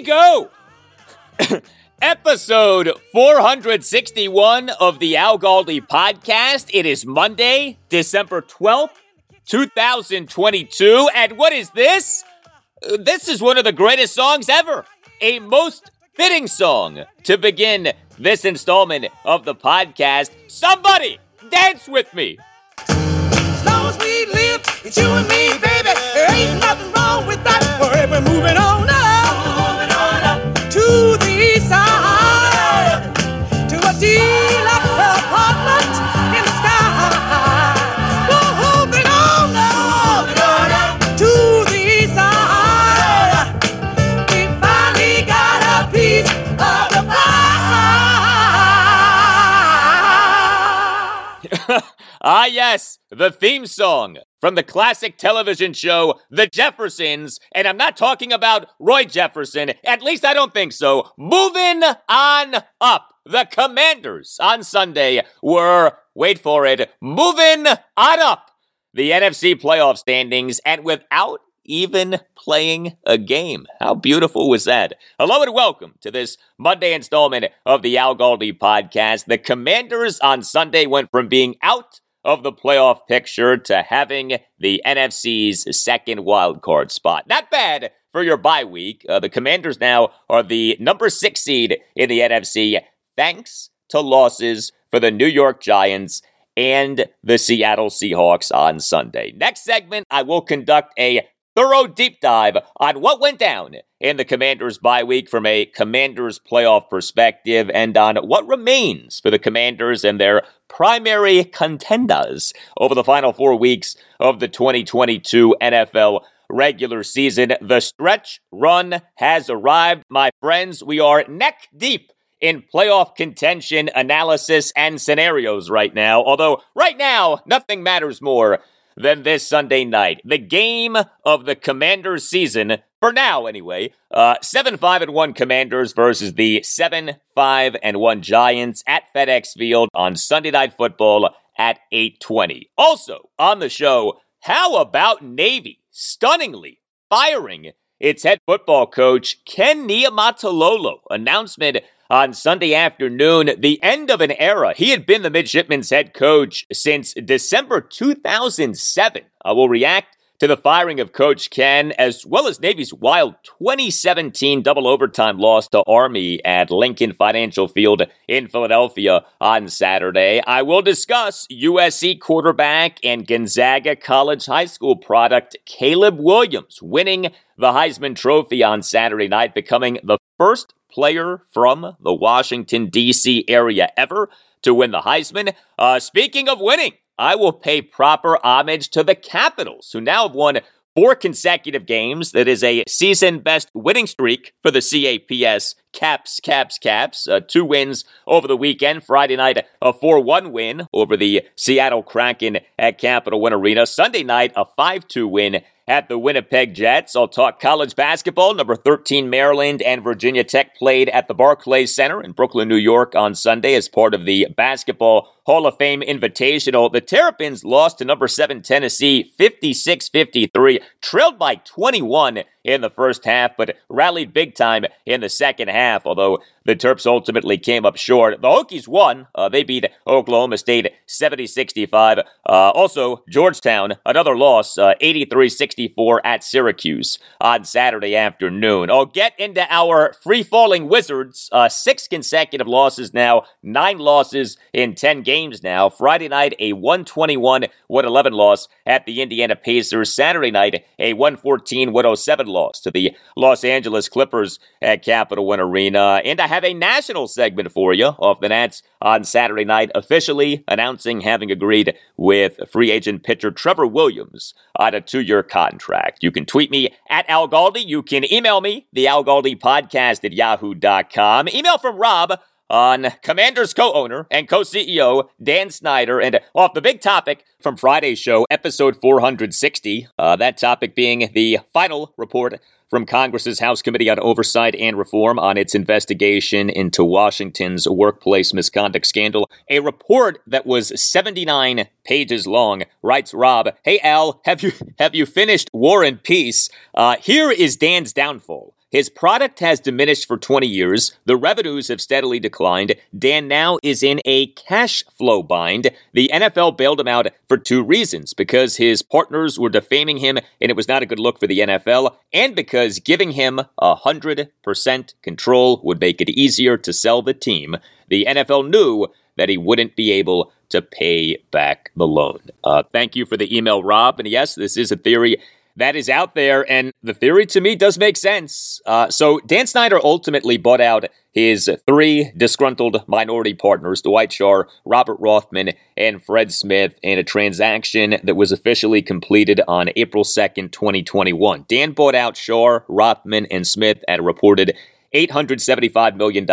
go. Episode 461 of the Al Galdi podcast. It is Monday, December 12th, 2022. And what is this? This is one of the greatest songs ever. A most fitting song to begin this installment of the podcast. Somebody dance with me. As long as we live, it's you and me, Ah, yes, the theme song from the classic television show The Jeffersons. And I'm not talking about Roy Jefferson, at least I don't think so. Moving on up. The Commanders on Sunday were, wait for it, moving on up the NFC playoff standings and without even playing a game. How beautiful was that? Hello and welcome to this Monday installment of the Al Galdi podcast. The Commanders on Sunday went from being out of the playoff picture to having the NFC's second wild card spot. Not bad for your bye week. Uh, the Commanders now are the number six seed in the NFC, thanks to losses for the New York Giants and the Seattle Seahawks on Sunday. Next segment, I will conduct a thorough deep dive on what went down in the Commanders' bye week from a Commanders playoff perspective and on what remains for the Commanders and their primary contenders over the final four weeks of the 2022 NFL regular season. The stretch run has arrived, my friends. We are neck deep in playoff contention analysis and scenarios right now. Although, right now, nothing matters more than this Sunday night. The game of the Commanders season, for now anyway. Uh, 7 5 and 1 Commanders versus the 7 5 and 1 Giants at FedEx Field on Sunday Night Football at 820. Also on the show, how about Navy stunningly firing its head football coach, Ken Niumatalolo? Announcement on Sunday afternoon, the end of an era. He had been the midshipman's head coach since December 2007. I uh, will react to the firing of Coach Ken, as well as Navy's wild 2017 double overtime loss to Army at Lincoln Financial Field in Philadelphia on Saturday. I will discuss USC quarterback and Gonzaga College High School product Caleb Williams winning the Heisman Trophy on Saturday night, becoming the first player from the Washington, D.C. area ever to win the Heisman. Uh, speaking of winning, I will pay proper homage to the Capitals, who now have won four consecutive games. That is a season best winning streak for the CAPS Caps, Caps, Caps. Uh, two wins over the weekend. Friday night, a 4 1 win over the Seattle Kraken at Capital One Arena. Sunday night, a 5 2 win at the Winnipeg Jets. I'll talk college basketball. Number 13, Maryland and Virginia Tech played at the Barclays Center in Brooklyn, New York on Sunday as part of the Basketball Hall of Fame Invitational. The Terrapins lost to number 7 Tennessee 56 53, trailed by 21 in the first half, but rallied big time in the second half, although the Terps ultimately came up short. The Hokies won. Uh, they beat Oklahoma State 70 65. Uh, also, Georgetown, another loss, uh, 83 uh, 64 at Syracuse on Saturday afternoon. I'll get into our free falling Wizards. Uh, six consecutive losses now, nine losses in 10 games now. Friday night, a 121 111 loss at the Indiana Pacers. Saturday night, a 114 107 loss to the Los Angeles Clippers at Capital One Arena. And I have a national segment for you off the Nats on Saturday night, officially announcing having agreed with free agent pitcher Trevor Williams on a two year contract. You can tweet me at Al Galdi. You can email me, the Al Galdi podcast at yahoo.com. Email from Rob on Commanders co owner and co CEO Dan Snyder. And off the big topic from Friday's show, episode 460, uh, that topic being the final report from Congress's House Committee on Oversight and Reform on its investigation into Washington's workplace misconduct scandal. A report that was 79 pages long, writes Rob, Hey Al, have you have you finished War and Peace? Uh, here is Dan's downfall. His product has diminished for 20 years. The revenues have steadily declined. Dan now is in a cash flow bind. The NFL bailed him out for two reasons because his partners were defaming him and it was not a good look for the NFL, and because giving him 100% control would make it easier to sell the team. The NFL knew that he wouldn't be able to pay back the loan. Uh, thank you for the email, Rob. And yes, this is a theory that is out there, and the theory to me does make sense. Uh, so Dan Snyder ultimately bought out his three disgruntled minority partners, Dwight Schar, Robert Rothman, and Fred Smith, in a transaction that was officially completed on April 2nd, 2021. Dan bought out Schar, Rothman, and Smith at a reported $875 million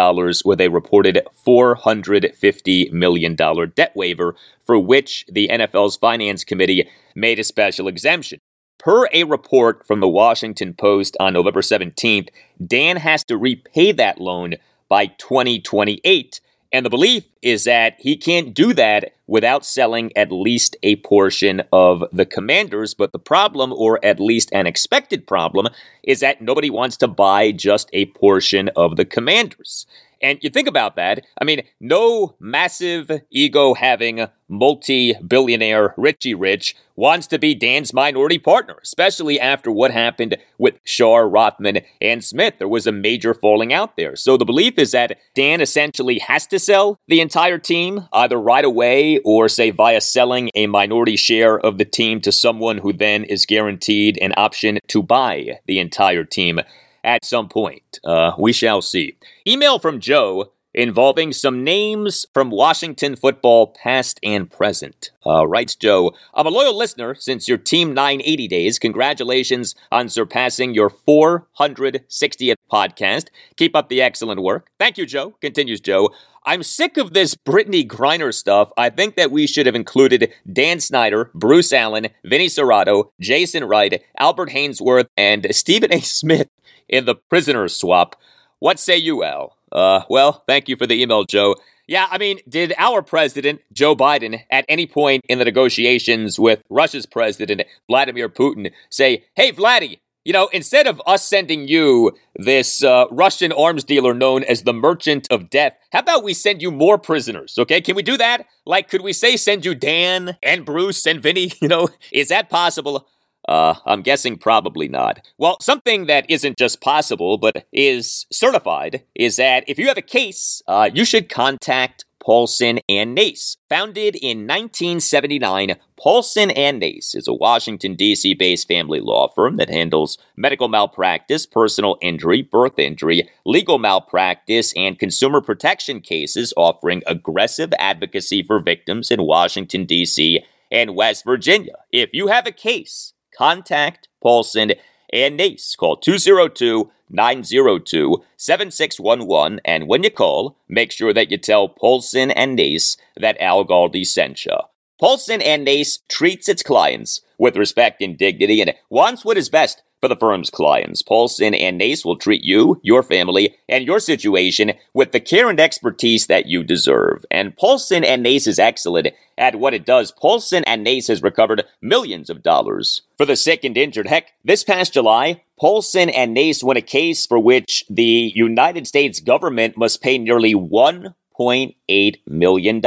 with a reported $450 million debt waiver, for which the NFL's Finance Committee made a special exemption. Per a report from the Washington Post on November 17th, Dan has to repay that loan by 2028. And the belief is that he can't do that without selling at least a portion of the commanders. But the problem, or at least an expected problem, is that nobody wants to buy just a portion of the commanders. And you think about that, I mean, no massive ego having multi billionaire Richie Rich wants to be Dan's minority partner, especially after what happened with Schar, Rothman, and Smith. There was a major falling out there. So the belief is that Dan essentially has to sell the entire team, either right away or, say, via selling a minority share of the team to someone who then is guaranteed an option to buy the entire team at some point. Uh, we shall see. Email from Joe involving some names from Washington football, past and present. Uh, writes Joe, I'm a loyal listener since your Team 980 days. Congratulations on surpassing your 460th podcast. Keep up the excellent work. Thank you, Joe. Continues Joe. I'm sick of this Brittney Griner stuff. I think that we should have included Dan Snyder, Bruce Allen, Vinny Cerrato, Jason Wright, Albert Haynesworth, and Stephen A. Smith in the prisoner swap. What say you, Al? Uh, well, thank you for the email, Joe. Yeah, I mean, did our president, Joe Biden, at any point in the negotiations with Russia's president, Vladimir Putin, say, hey, Vladdy, you know, instead of us sending you this uh, Russian arms dealer known as the Merchant of Death, how about we send you more prisoners, okay? Can we do that? Like, could we say send you Dan and Bruce and Vinny? You know, is that possible? Uh, I'm guessing probably not. Well, something that isn't just possible, but is certified, is that if you have a case, uh, you should contact Paulson and Nace. Founded in 1979, Paulson and Nace is a Washington, D.C. based family law firm that handles medical malpractice, personal injury, birth injury, legal malpractice, and consumer protection cases, offering aggressive advocacy for victims in Washington, D.C. and West Virginia. If you have a case, contact Paulson and Nace. Call 202 902 7611. And when you call, make sure that you tell Paulson and Nace that Al Galdi sent you. Paulson and Nace treats its clients with respect and dignity and wants what is best for the firm's clients. Paulson and Nace will treat you, your family, and your situation with the care and expertise that you deserve. And Paulson and Nace is excellent at what it does. Paulson and Nace has recovered millions of dollars for the sick and injured. Heck, this past July, Paulson and Nace won a case for which the United States government must pay nearly one $1.8 million.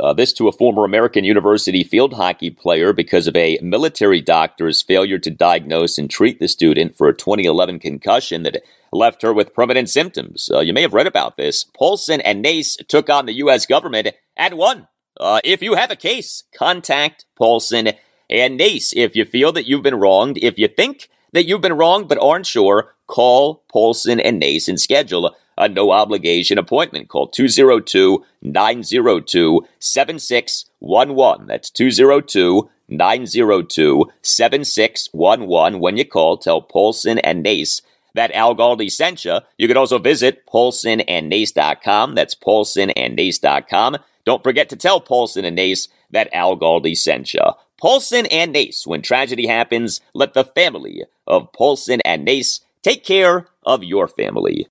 Uh, this to a former American University field hockey player because of a military doctor's failure to diagnose and treat the student for a 2011 concussion that left her with permanent symptoms. Uh, you may have read about this. Paulson and Nace took on the U.S. government and won. Uh, if you have a case, contact Paulson and Nace. If you feel that you've been wronged, if you think that you've been wronged but aren't sure, call Paulson and Nace and schedule a no obligation appointment. Call 202 902 7611. That's 202 902 7611. When you call, tell Paulson and Nace that Al Galdi sent you. You can also visit paulsonandnace.com. That's paulsonandnace.com. Don't forget to tell Paulson and Nace that Al Galdi sent you. Paulson and Nace, when tragedy happens, let the family of Paulson and Nace take care of your family.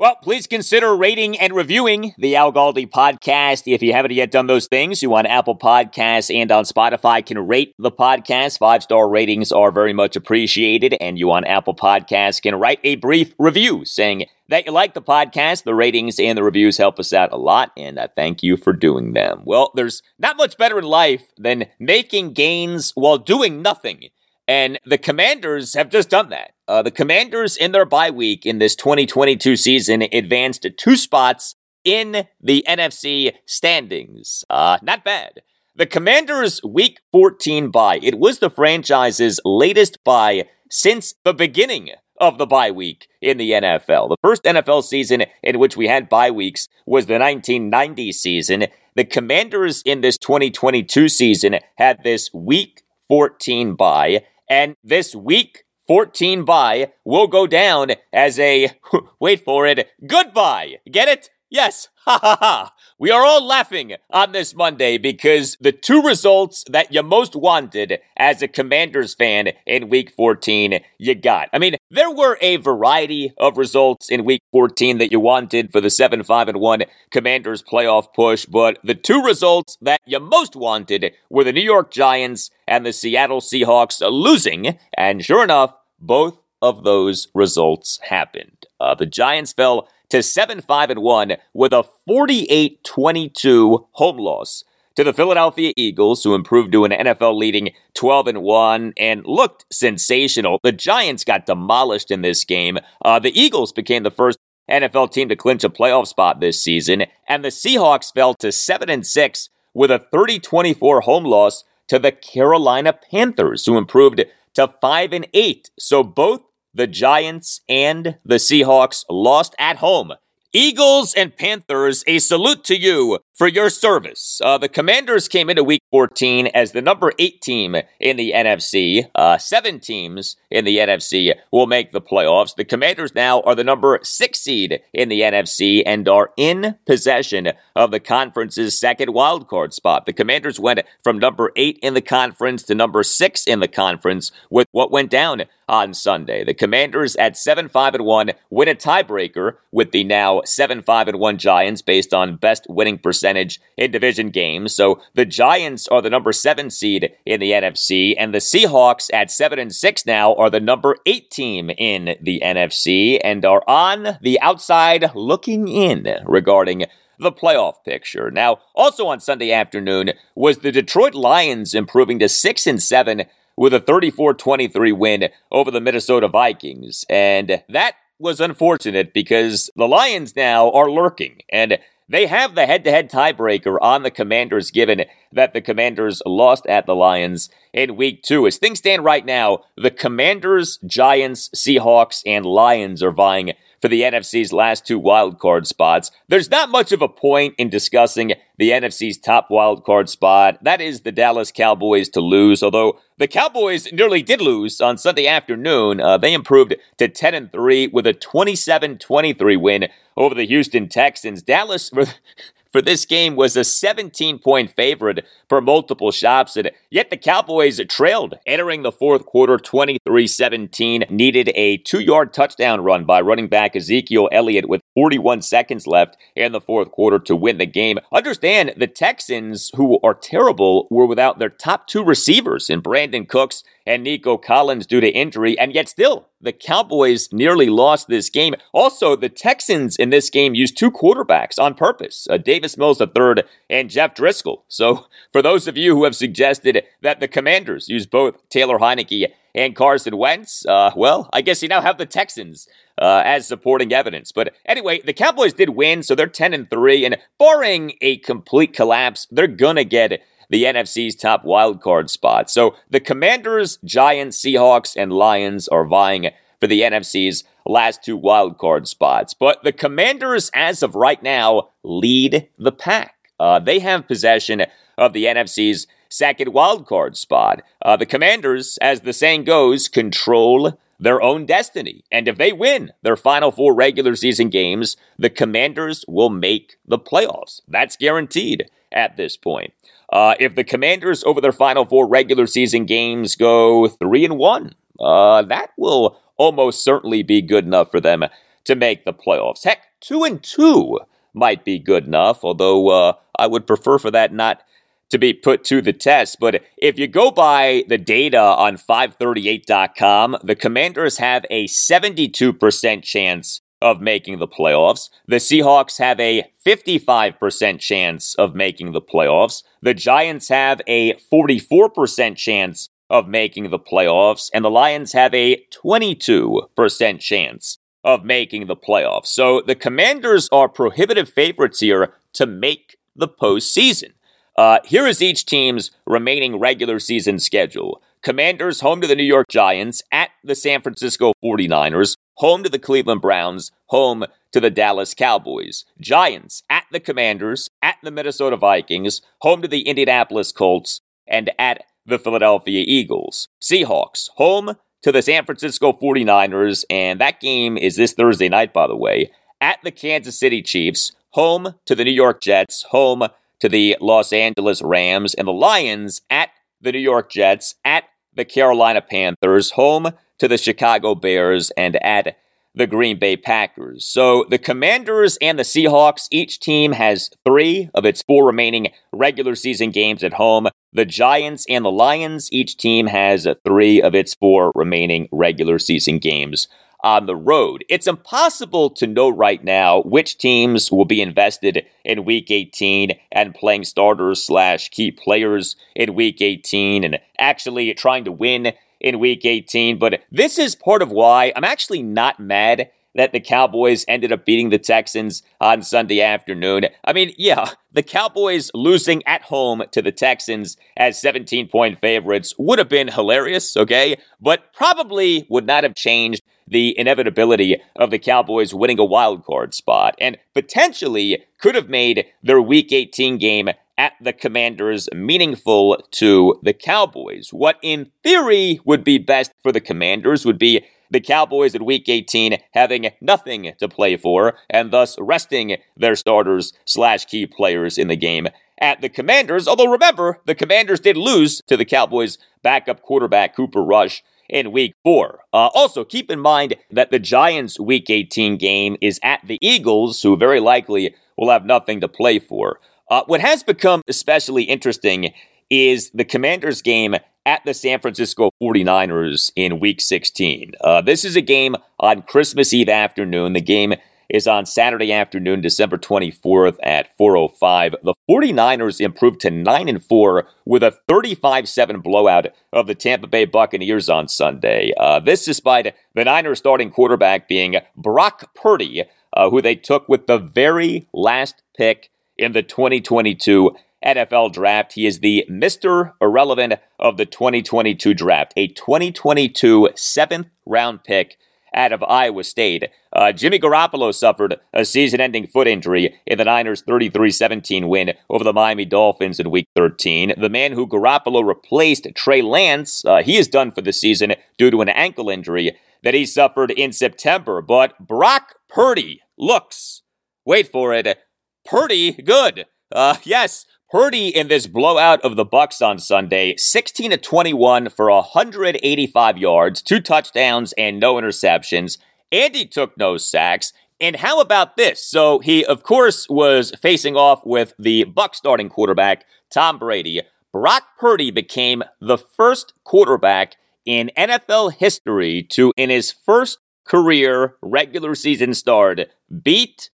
Well, please consider rating and reviewing the Al Galdi podcast. If you haven't yet done those things, you on Apple Podcasts and on Spotify can rate the podcast. Five star ratings are very much appreciated. And you on Apple Podcasts can write a brief review saying that you like the podcast. The ratings and the reviews help us out a lot, and I thank you for doing them. Well, there's not much better in life than making gains while doing nothing. And the commanders have just done that. Uh, the commanders in their bye week in this 2022 season advanced to two spots in the NFC standings. Uh, not bad. The Commanders' Week 14 bye. It was the franchise's latest bye since the beginning of the bye week in the NFL. The first NFL season in which we had bye weeks was the 1990 season. The Commanders in this 2022 season had this Week 14 bye. And this week 14 bye will go down as a, wait for it, goodbye. Get it? Yes, ha ha ha. We are all laughing on this Monday because the two results that you most wanted as a Commanders fan in week 14, you got. I mean, there were a variety of results in week 14 that you wanted for the 7 5 and 1 Commanders playoff push, but the two results that you most wanted were the New York Giants and the Seattle Seahawks losing, and sure enough, both of those results happened. Uh, the Giants fell to 7 5 and 1 with a 48 22 home loss to the Philadelphia Eagles, who improved to an NFL leading 12 and 1 and looked sensational. The Giants got demolished in this game. Uh, the Eagles became the first NFL team to clinch a playoff spot this season, and the Seahawks fell to 7 and 6 with a 30 24 home loss to the Carolina Panthers, who improved to 5 and 8. So both the Giants and the Seahawks lost at home. Eagles and Panthers, a salute to you for your service. Uh, the Commanders came into Week 14 as the number eight team in the NFC. Uh, seven teams in the NFC will make the playoffs. The Commanders now are the number six seed in the NFC and are in possession of the conference's second wildcard spot. The Commanders went from number eight in the conference to number six in the conference with what went down on Sunday. The Commanders at 7 5 and 1 win a tiebreaker with the now 7 5 and 1 Giants based on best winning percentage in division games. So the Giants are the number 7 seed in the NFC and the Seahawks at 7 and 6 now are the number 8 team in the NFC and are on the outside looking in regarding the playoff picture. Now, also on Sunday afternoon was the Detroit Lions improving to 6 and 7 with a 34 23 win over the Minnesota Vikings. And that was unfortunate because the Lions now are lurking and they have the head to head tiebreaker on the Commanders, given that the Commanders lost at the Lions in week two. As things stand right now, the Commanders, Giants, Seahawks, and Lions are vying for the NFC's last two wildcard spots. There's not much of a point in discussing the NFC's top wildcard spot. That is the Dallas Cowboys to lose, although the Cowboys nearly did lose on Sunday afternoon. Uh, they improved to 10 and 3 with a 27 23 win over the Houston Texans. Dallas for this game was a 17 point favorite for multiple shops, and yet the Cowboys trailed entering the fourth quarter 23 17. Needed a two yard touchdown run by running back Ezekiel Elliott with 41 seconds left in the fourth quarter to win the game. Understand the Texans, who are terrible, were without their top two receivers in Brandin Cooks and Nico Collins due to injury, and yet still the Cowboys nearly lost this game. Also, the Texans in this game used two quarterbacks on purpose uh, Davis Mills III and Jeff Driskel. So, for those of you who have suggested that the Commanders use both Taylor Heinicke and Carson Wentz, uh, well, I guess you now have the Texans uh, as supporting evidence. But anyway, the Cowboys did win, so they're 10 and 3, and barring a complete collapse, they're gonna get the NFC's top wildcard spot. So the Commanders, Giants, Seahawks, and Lions are vying for the NFC's last two wildcard spots. But the Commanders, as of right now, lead the pack. Uh, they have possession of the NFC's second wildcard spot. Uh, the Commanders, as the saying goes, control their own destiny. And if they win their final four regular season games, the Commanders will make the playoffs. That's guaranteed at this point. Uh, if the Commanders over their final four regular season games go three and one, uh, that will almost certainly be good enough for them to make the playoffs. Heck, two and two might be good enough, although uh, I would prefer for that not to be put to the test. But if you go by the data on 538.com, the Commanders have a 72% chance of making the playoffs. The Seahawks have a 55% chance of making the playoffs. The Giants have a 44% chance of making the playoffs. And the Lions have a 22% chance of making the playoffs. So the Commanders are prohibitive favorites here to make the postseason. Uh, here is each team's remaining regular season schedule. Commanders home to the New York Giants, at the San Francisco 49ers, home to the Cleveland Browns, home to the Dallas Cowboys. Giants at the Commanders, at the Minnesota Vikings, home to the Indianapolis Colts, and at the Philadelphia Eagles. Seahawks home to the San Francisco 49ers, and that game is this Thursday night, by the way, at the Kansas City Chiefs, home to the New York Jets, home to the Los Angeles Rams, and the Lions at the New York Jets, at the Carolina Panthers, home to the Chicago Bears and at the Green Bay Packers. So the Commanders and the Seahawks, each team has three of its four remaining regular season games at home. The Giants and the Lions, each team has three of its four remaining regular season games on the road. It's impossible to know right now which teams will be invested in Week 18 and playing starters slash key players in Week 18 and actually trying to win in week 18. But this is part of why I'm actually not mad that the Cowboys ended up beating the Texans on Sunday afternoon. I mean, yeah, the Cowboys losing at home to the Texans as 17 point favorites would have been hilarious, okay? But probably would not have changed the inevitability of the Cowboys winning a wild card spot and potentially could have made their week 18 game at the Commanders meaningful to the Cowboys. What in theory would be best for the Commanders would be the Cowboys in Week 18 having nothing to play for and thus resting their starters slash key players in the game at the Commanders. Although remember, the Commanders did lose to the Cowboys backup quarterback Cooper Rush in week four. Uh, also, keep in mind that the Giants' week 18 game is at the Eagles, who very likely will have nothing to play for. Uh, what has become especially interesting is the Commanders game at the San Francisco 49ers in week 16. Uh, this is a game on Christmas Eve afternoon. The game is on Saturday afternoon, December 24th at 4:05. The 49ers improved to 9 and 4 with a 35-7 blowout of the Tampa Bay Buccaneers on Sunday. Uh, this despite the Niners starting quarterback being Brock Purdy, uh, who they took with the very last pick in the 2022 NFL draft. He is the Mr. Irrelevant of the 2022 draft, a 2022 seventh round pick out of Iowa State. Uh, Jimmy Garoppolo suffered a season ending foot injury in the Niners' 33 17 win over the Miami Dolphins in Week 13. The man who Garoppolo replaced, Trey Lance, uh, he is done for the season due to an ankle injury that he suffered in September. But Brock Purdy looks, wait for it, pretty good. Uh, yes, Purdy in this blowout of the Bucs on Sunday, 16 to 21 for 185 yards, two touchdowns and no interceptions. Andy took no sacks. And how about this? So he of course was facing off with the Buck starting quarterback Tom Brady. Brock Purdy became the first quarterback in NFL history to in his first career regular season start beat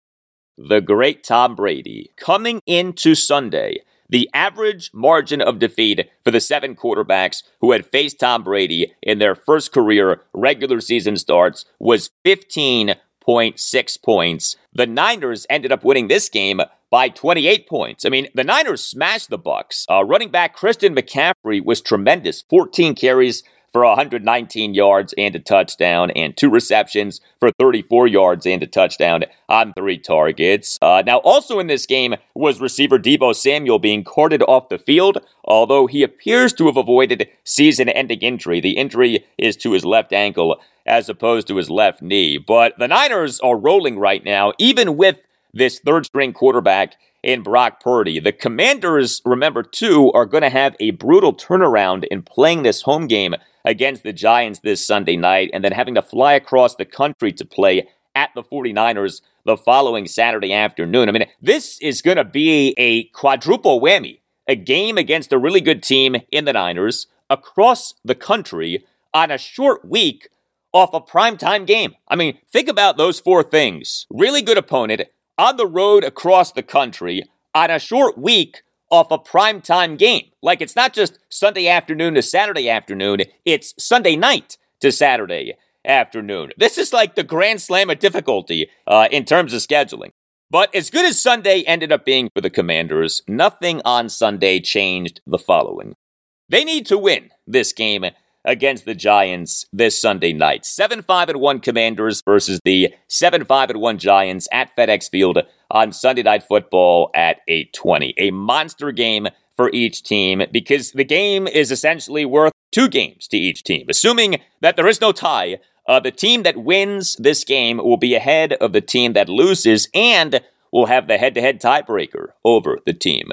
the great Tom Brady. Coming into Sunday, the average margin of defeat for the seven quarterbacks who had faced Tom Brady in their first career regular season starts was 15.6 points. The Niners ended up winning this game by 28 points. I mean, the Niners smashed the Bucs. Uh, running back Christian McCaffrey was tremendous, 14 carries for 119 yards and a touchdown, and two receptions for 34 yards and a touchdown on three targets. Uh, now, also in this game was receiver Deebo Samuel being carted off the field, although he appears to have avoided season ending injury. The injury is to his left ankle as opposed to his left knee. But the Niners are rolling right now, even with this third string quarterback in Brock Purdy. The Commanders, remember, too, are going to have a brutal turnaround in playing this home game against the Giants this Sunday night and then having to fly across the country to play at the 49ers the following Saturday afternoon. I mean, this is going to be a quadruple whammy a game against a really good team in the Niners across the country on a short week off a primetime game. I mean, think about those four things. Really good opponent on the road across the country on a short week off a primetime game. Like it's not just Sunday afternoon to Saturday afternoon, it's Sunday night to Saturday afternoon. This is like the grand slam of difficulty uh, in terms of scheduling. But as good as Sunday ended up being for the Commanders, nothing on Sunday changed the following. They need to win this game against the Giants this Sunday night. 7 5 and 1 Commanders versus the 7 5 and 1 Giants at FedEx Field on Sunday Night Football at 8:20. A monster game for each team because the game is essentially worth two games to each team. Assuming that there is no tie, uh, the team that wins this game will be ahead of the team that loses and will have the head-to-head tiebreaker over the team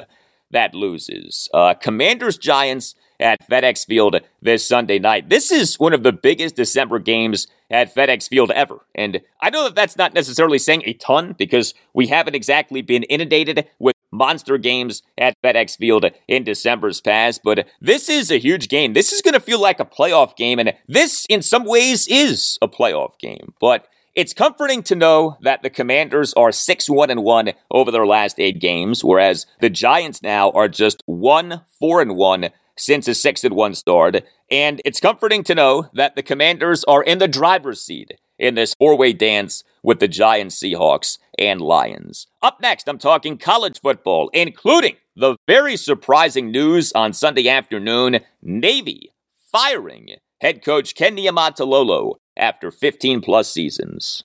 that loses. Uh, Commanders Giants at FedEx Field this Sunday night. This is one of the biggest December games at FedEx Field ever. And I know that that's not necessarily saying a ton because we haven't exactly been inundated with monster games at FedEx Field in December's past, but this is a huge game. This is going to feel like a playoff game, and this, in some ways, is a playoff game. But it's comforting to know that the Commanders are 6 1 and 1 over their last eight games, whereas the Giants now are just 1 4 and 1 since his 6 and 1 start. And it's comforting to know that the Commanders are in the driver's seat in this four way dance with the Giants, Seahawks, and Lions. Up next, I'm talking college football, including the very surprising news on Sunday afternoon Navy firing head coach Ken Niumatalolo after 15 plus seasons.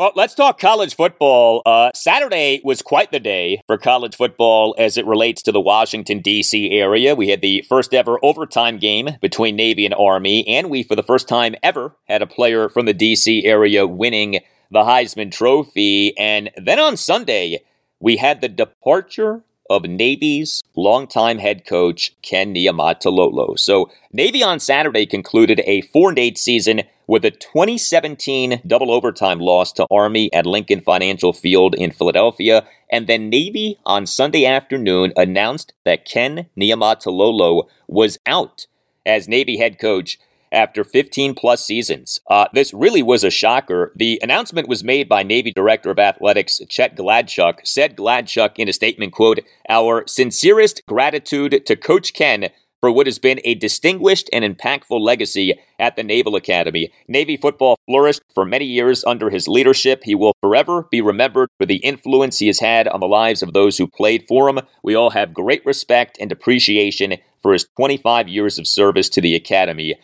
Well, let's talk college football. Uh, Saturday was quite the day for college football as it relates to the Washington, D.C. area. We had the first ever overtime game between Navy and Army, and we, for the first time ever, had a player from the D.C. area winning the Heisman Trophy. And then on Sunday, we had the departure of Navy's longtime head coach, Ken Niumatalolo. So, Navy on Saturday concluded a 4 and 8 season with a 2017 double overtime loss to Army at Lincoln Financial Field in Philadelphia. And then Navy on Sunday afternoon announced that Ken Niumatalolo was out as Navy head coach after 15 plus seasons. Uh, this really was a shocker. The announcement was made by Navy Director of Athletics Chet Gladchuk. Said Gladchuk in a statement, quote, Our sincerest gratitude to Coach Ken for what has been a distinguished and impactful legacy at the Naval Academy. Navy football flourished for many years under his leadership. He will forever be remembered for the influence he has had on the lives of those who played for him. We all have great respect and appreciation for his 25 years of service to the Academy.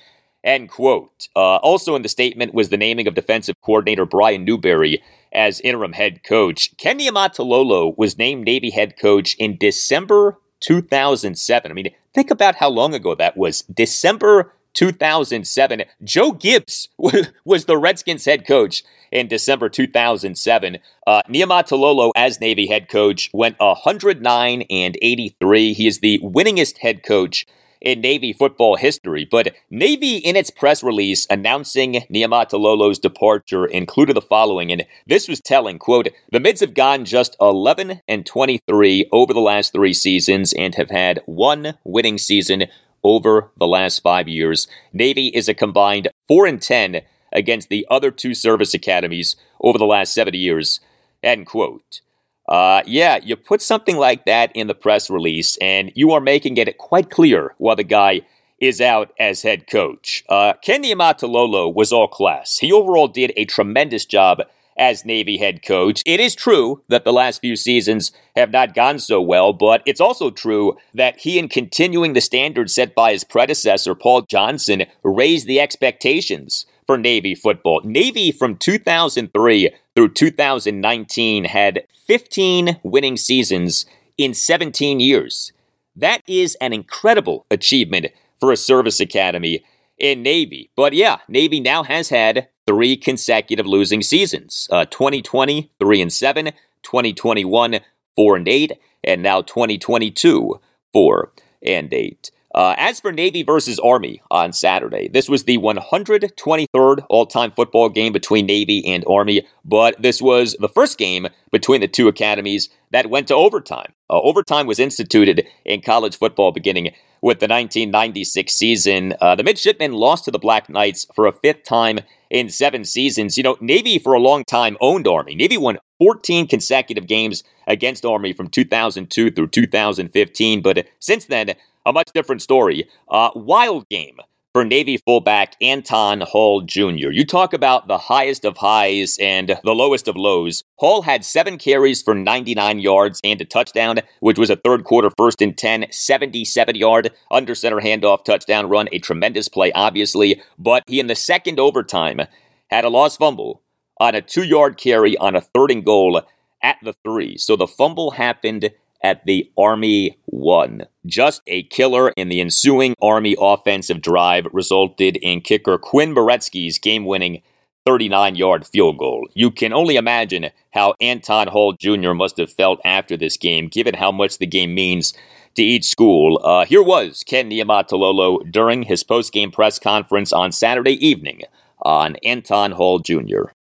End quote. Uh, also in the statement was the naming of defensive coordinator Brian Newberry as interim head coach. Ken Niumatalolo was named Navy head coach in December 2007. I mean, think about how long ago that was. December 2007. Joe Gibbs was the Redskins head coach in December 2007. Uh, Niumatalolo, as Navy head coach, went 109 and 83. He is the winningest head coach in Navy football history. But Navy, in its press release announcing Niumatalolo's departure, included the following, and this was telling, quote, the Mids have gone just 11 and 23 over the last three seasons and have had one winning season over the last five years. Navy is a combined 4 and 10 against the other two service academies over the last 70 years, end quote. Uh, yeah, you put something like that in the press release, and you are making it quite clear why the guy is out as head coach. Uh, Ken Niumatalolo was all class. He overall did a tremendous job as Navy head coach. It is true that the last few seasons have not gone so well, but it's also true that he, in continuing the standard set by his predecessor, Paul Johnson, raised the expectations for Navy football. Navy from 2003 through 2019 had 15 winning seasons in 17 years. That is an incredible achievement for a service academy in Navy. But yeah, Navy now has had three consecutive losing seasons. Uh, 2020, 3 and 7, 2021, 4 and 8, and now 2022, 4 and 8. Uh, as for Navy versus Army on Saturday, this was the 123rd all time football game between Navy and Army, but this was the first game between the two academies that went to overtime. Uh, overtime was instituted in college football beginning with the 1996 season. Uh, the midshipmen lost to the Black Knights for a fifth time in seven seasons. You know, Navy for a long time owned Army. Navy won 14 consecutive games against Army from 2002 through 2015, but since then, a much different story. Uh, wild game for Navy fullback Anton Hall Jr. You talk about the highest of highs and the lowest of lows. Hall had seven carries for 99 yards and a touchdown, which was a third quarter first and 10, 77 yard under center handoff touchdown run. A tremendous play, obviously, but he in the second overtime had a lost fumble on a two yard carry on a third and goal at the three. So the fumble happened at the Army one. Just a killer in the ensuing Army offensive drive resulted in kicker Quinn Maretzki's game winning 39 yard field goal. You can only imagine how Anton Hall Jr. must have felt after this game, given how much the game means to each school. Uh, here was Ken Niumatalolo during his post game press conference on Saturday evening on Anton Hall Jr.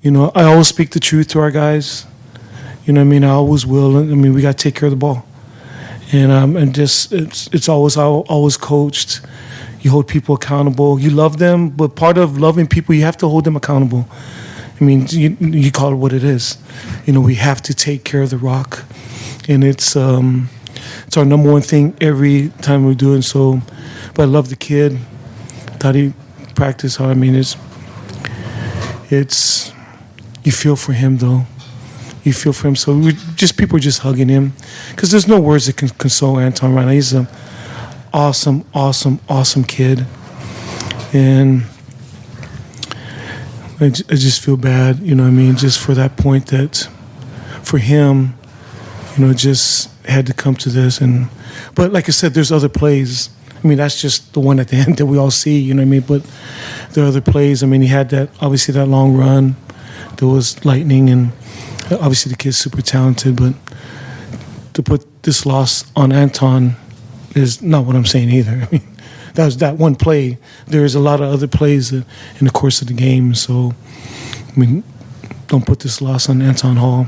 You know, I always speak the truth to our guys. You know what I mean? I always will. I mean, we got to take care of the ball. And um, and just it's it's always I always coached. You hold people accountable. You love them, but part of loving people, you have to hold them accountable. I mean, you, you call it what it is. You know, we have to take care of the rock, and it's um, it's our number one thing every time we're doing so. But I love the kid. Thought he practiced hard. I mean, it's it's you feel for him though you feel for him. So we just people just hugging him because there's no words that can console Anton right now. He's an awesome, awesome, awesome kid, and I, I just feel bad. You know, what I mean, just for that point that for him, you know, just had to come to this. And but like I said, there's other plays. I mean, that's just the one at the end that we all see. You know what I mean? But there are other plays. I mean, he had that obviously that long run. There was lightning, and obviously the kid's super talented. But to put this loss on Anton is not what I'm saying either. I mean, that was that one play. There's a lot of other plays in the course of the game. So, I mean, don't put this loss on Anton Hall.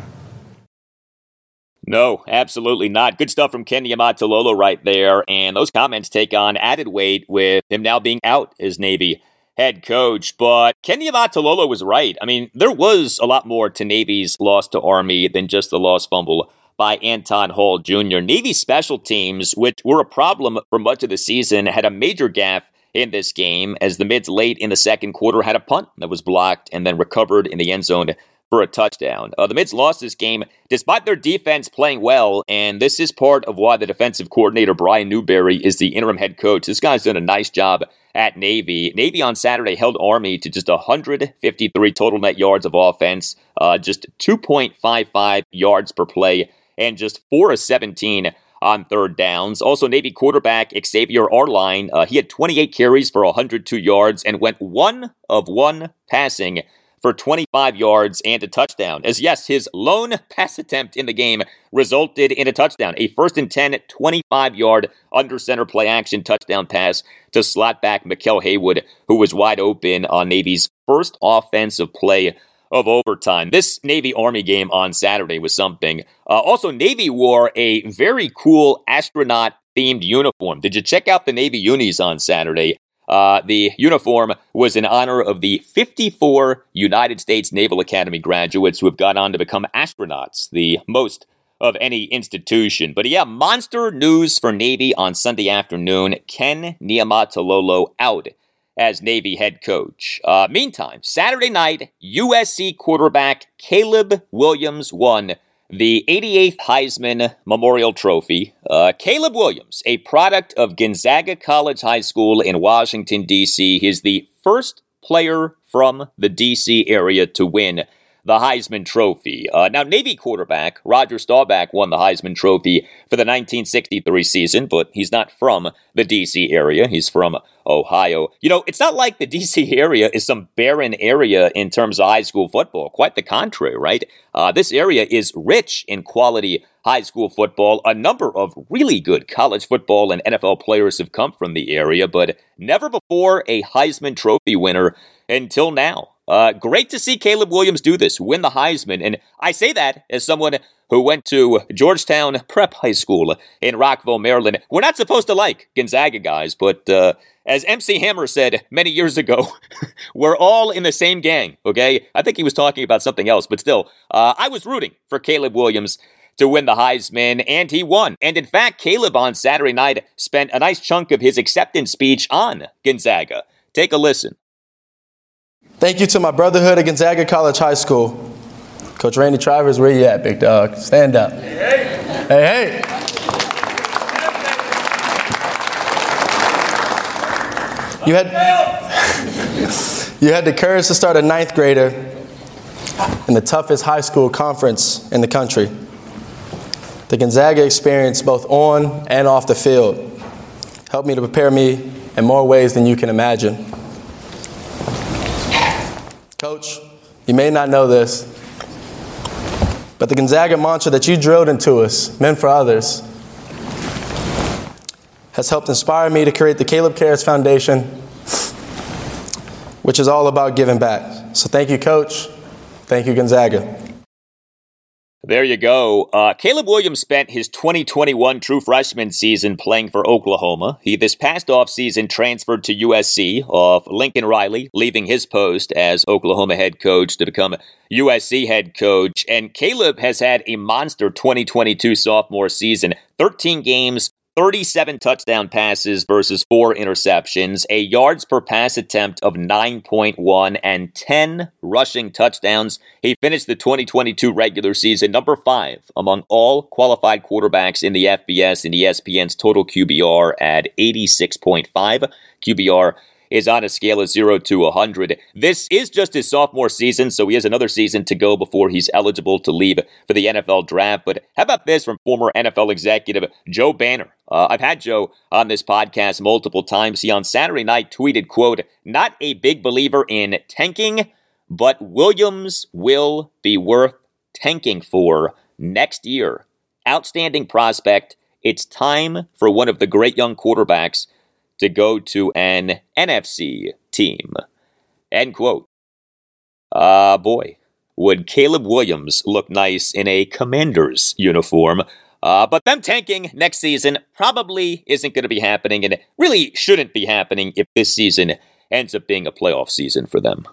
No, absolutely not. Good stuff from Ken Niumatalolo right there. And those comments take on added weight with him now being out as Navy head coach. But Kenny Niumatalolo was right. I mean, there was a lot more to Navy's loss to Army than just the lost fumble by Anton Hall Jr. Navy special teams, which were a problem for much of the season, had a major gaffe in this game as the mids late in the second quarter had a punt that was blocked and then recovered in the end zone for a touchdown. Uh, the Mids lost this game despite their defense playing well, and this is part of why the defensive coordinator Brian Newberry is the interim head coach. This guy's done a nice job at Navy. Navy on Saturday held Army to just 153 total net yards of offense, uh, just 2.55 yards per play, and just 4 of 17 on third downs. Also, Navy quarterback Xavier Arline, uh, he had 28 carries for 102 yards and went one of one passing for 25 yards and a touchdown. As yes, his lone pass attempt in the game resulted in a touchdown, a first and 10, 25 yard under center play action touchdown pass to slot back Maquel Haywood, who was wide open on Navy's first offensive play of overtime. This Navy Army game on Saturday was something. Uh, also, Navy wore a very cool astronaut themed uniform. Did you check out the Navy unis on Saturday? Uh, the uniform was in honor of the 54 United States Naval Academy graduates who have gone on to become astronauts, the most of any institution. But yeah, monster news for Navy on Sunday afternoon. Ken Niumatalolo out as Navy head coach. Uh, meantime, Saturday night, USC quarterback Caleb Williams won the 88th Heisman Memorial Trophy. Uh, Caleb Williams, a product of Gonzaga College High School in Washington, D.C., is the first player from the D.C. area to win the Heisman Trophy. Uh, now, Navy quarterback Roger Staubach won the Heisman Trophy for the 1963 season, but he's not from the D.C. area. He's from Ohio. You know, it's not like the D.C. area is some barren area in terms of high school football. Quite the contrary, right? Uh, this area is rich in quality high school football. A number of really good college football and NFL players have come from the area, but never before a Heisman Trophy winner until now. Uh, great to see Caleb Williams do this, win the Heisman. And I say that as someone who went to Georgetown Prep High School in Rockville, Maryland. We're not supposed to like Gonzaga guys, but uh, as MC Hammer said many years ago, we're all in the same gang, okay? I think he was talking about something else, but still, uh, I was rooting for Caleb Williams to win the Heisman, and he won. And in fact, Caleb on Saturday night spent a nice chunk of his acceptance speech on Gonzaga. Take a listen. Thank you to my brotherhood at Gonzaga College High School. Coach Randy Trivers, where you at, big dog? Stand up. Hey, hey. You had, you had the courage to start a ninth grader in the toughest high school conference in the country. The Gonzaga experience, both on and off the field, helped me to prepare me in more ways than you can imagine. Coach, you may not know this, but the Gonzaga mantra that you drilled into us, meant for others, has helped inspire me to create the Caleb Cares Foundation, which is all about giving back. So thank you, Coach. Thank you, Gonzaga. There you go. Uh, Caleb Williams spent his 2021 true freshman season playing for Oklahoma. He this past offseason transferred to USC off Lincoln Riley, leaving his post as Oklahoma head coach to become USC head coach. And Caleb has had a monster 2022 sophomore season 13 games, 37 touchdown passes versus four interceptions, a yards per pass attempt of 9.1, and 10 rushing touchdowns. He finished the 2022 regular season number five among all qualified quarterbacks in the FBS and ESPN's total QBR at 86.5. QBR is on a scale of 0 to 100. This is just his sophomore season, so he has another season to go before he's eligible to leave for the NFL draft. But how about this from former NFL executive Joe Banner? Uh, I've had Joe on this podcast multiple times. He on Saturday night tweeted, quote, not a big believer in tanking, but Williams will be worth tanking for next year. Outstanding prospect. It's time for one of the great young quarterbacks to go to an NFC team. End quote. Ah, uh, boy, would Caleb Williams look nice in a commander's uniform. Uh, but them tanking next season probably isn't going to be happening and really shouldn't be happening if this season ends up being a playoff season for them.